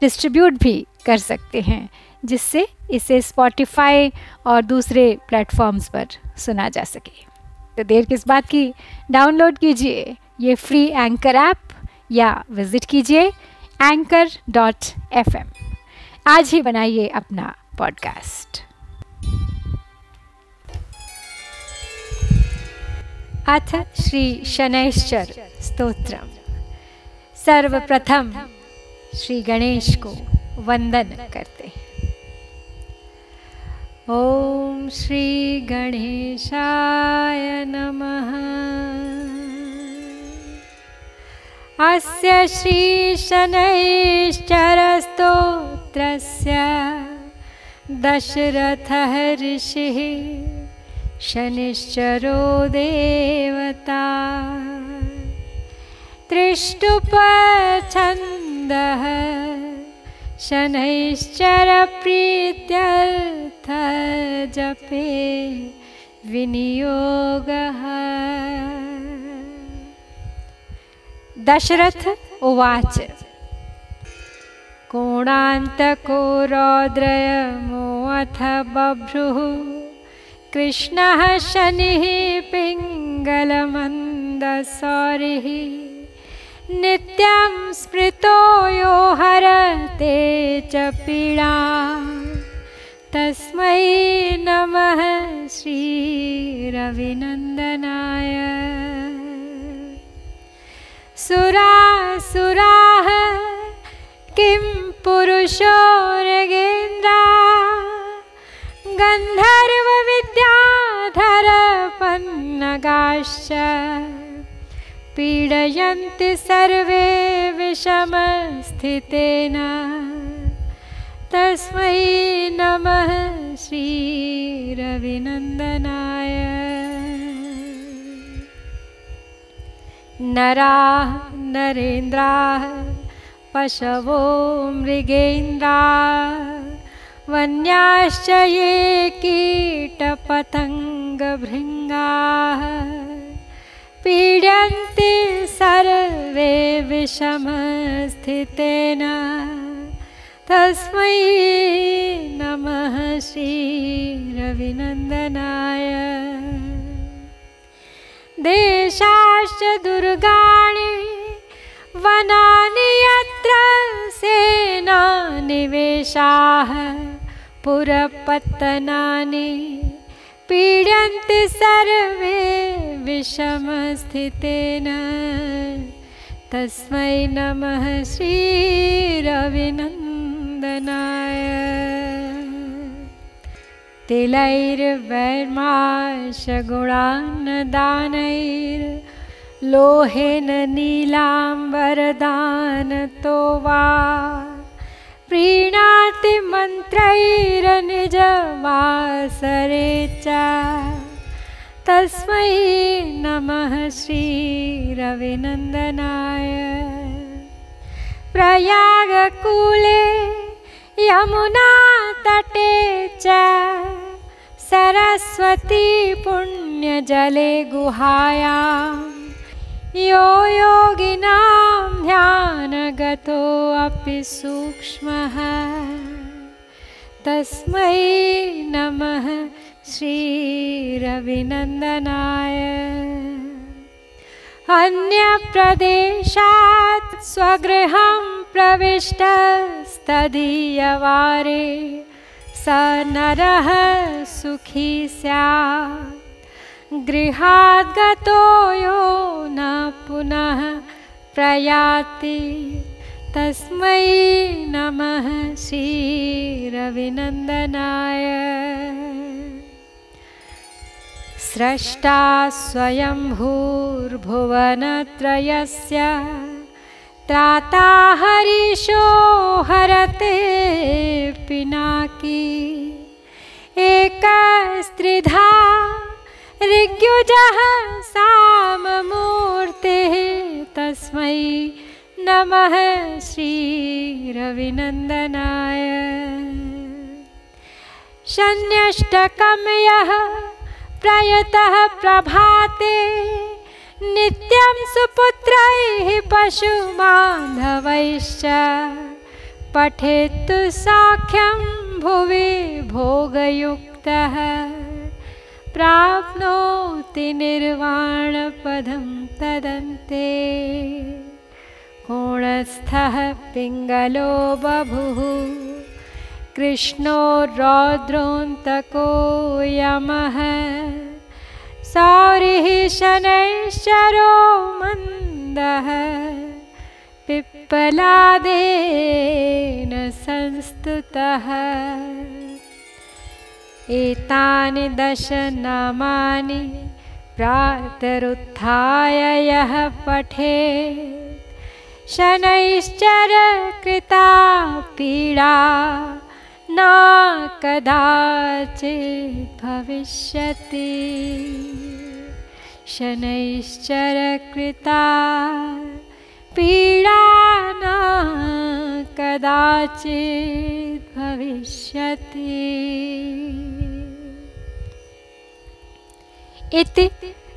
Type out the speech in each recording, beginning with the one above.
Distribute भी कर सकते हैं, जिससे इसे स्पॉटिफाई और दूसरे प्लेटफॉर्म्स पर सुना जा सके। तो देर किस बात की? डाउनलोड कीजिए ये फ्री एंकर ऐप या विज़िट कीजिए एंकर डॉट एफ़ आज ही बनाइए अपना पॉडकास्ट अथ श्री शनैश्चर स्तोत्रम। सर्वप्रथम श्री गणेश को वंदन करते हैं। ॐ श्रीगणेशाय नमः। अस्य श्रीशनैश्चरस्तोत्रस्य दशरथः ऋषिः शनिश्चरो देवता। त्रिष्टुपछन्दः शनैश्चरप्रीत्यर्थ जपे विनियोगः। दशरथ उवाच। कोणान्तको रौद्रयमोऽथ बभ्रुः। कृष्णः शनिः पिङ्गलमन्दसौरिः। नित्यं स्मृतो यो हरते च पीडा। तस्मै नमः श्रीरविनन्दनाय। सुरासुराः किं पुरुषोरगेन्द्रा गन्धर्वविद्याधरपन्नगाश्च। पीडयन्ति सर्वे विषमस्थितेन। तस्मै नमः श्रीरविनन्दनाय। नराः नरेन्द्राः पशवो मृगेन्द्रा वन्याश्च ये कीटपतङ्गभृङ्गाः पीड्यन्ते सर्वे विषमस्थितेन तस्मै नमः श्रीरविनन्दनाय। देशाश्च दुर्गाणि वनानि यत्र सेनानिवेशाः पुरपत्तनानि पीड्यन्ति सर्वे विषमस्थितेन तस्मै नमः श्रीरविनन्दनाय तिलैर्वैर्माशगुणान्नदानैर्लोहेन नीलाम्बरदानतो वा। प्रीणाति मन्त्रैरनिजवासरे च तस्मै नमः श्रीरविनन्दनाय। प्रयागकूले यमुनातटे च। सरस्वती पुण्यजले गुहायां। यो योगिनां ध्यानगतोऽपि सूक्ष्मः। तस्मै नमः श्रीरविनन्दनाय। अन्यप्रदेशात् स्वगृहं प्रविष्टस्तदीयवारे स नरः सुखी स्यात्। गृहात् गतो यो न पुनः प्रयाति। तस्मै नमः श्रीरविनन्दनाय स्रष्टा स्वयंभूर्भुवनत्रयस्य त्राता हरीशो हरते पिनाकी। एका चतुर्भुजः साममूर्तिः तस्मै नमः श्रीरविनन्दनाय। शन्यष्टकं यः प्रयतः प्रभाते नित्यं सुपुत्रैः पशुमाधवैश्च पठेत्तु साख्यं भुवि भोगयुक्तः। प्राप्नोति निर्वाणपदं तदन्ते। कोणस्थः पिङ्गलो बभुः। कृष्णो रौद्रोऽन्तको यमः। सौरिः शनैश्चरो मन्दः। पिप्पलादेन संस्तुतः। एतानि दशनामानि प्रातरुत्थाय यः पठेत् शनैश्चर कृता पीडा न कदाचित् भविष्यति। शनैश्चर कृता पीडा न कदाचित् भविष्यति। इति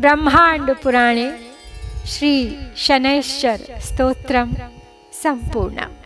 ब्रह्माण्डपुराणे श्रीशनैश्चर स्तोत्रम सम्पूर्णम्।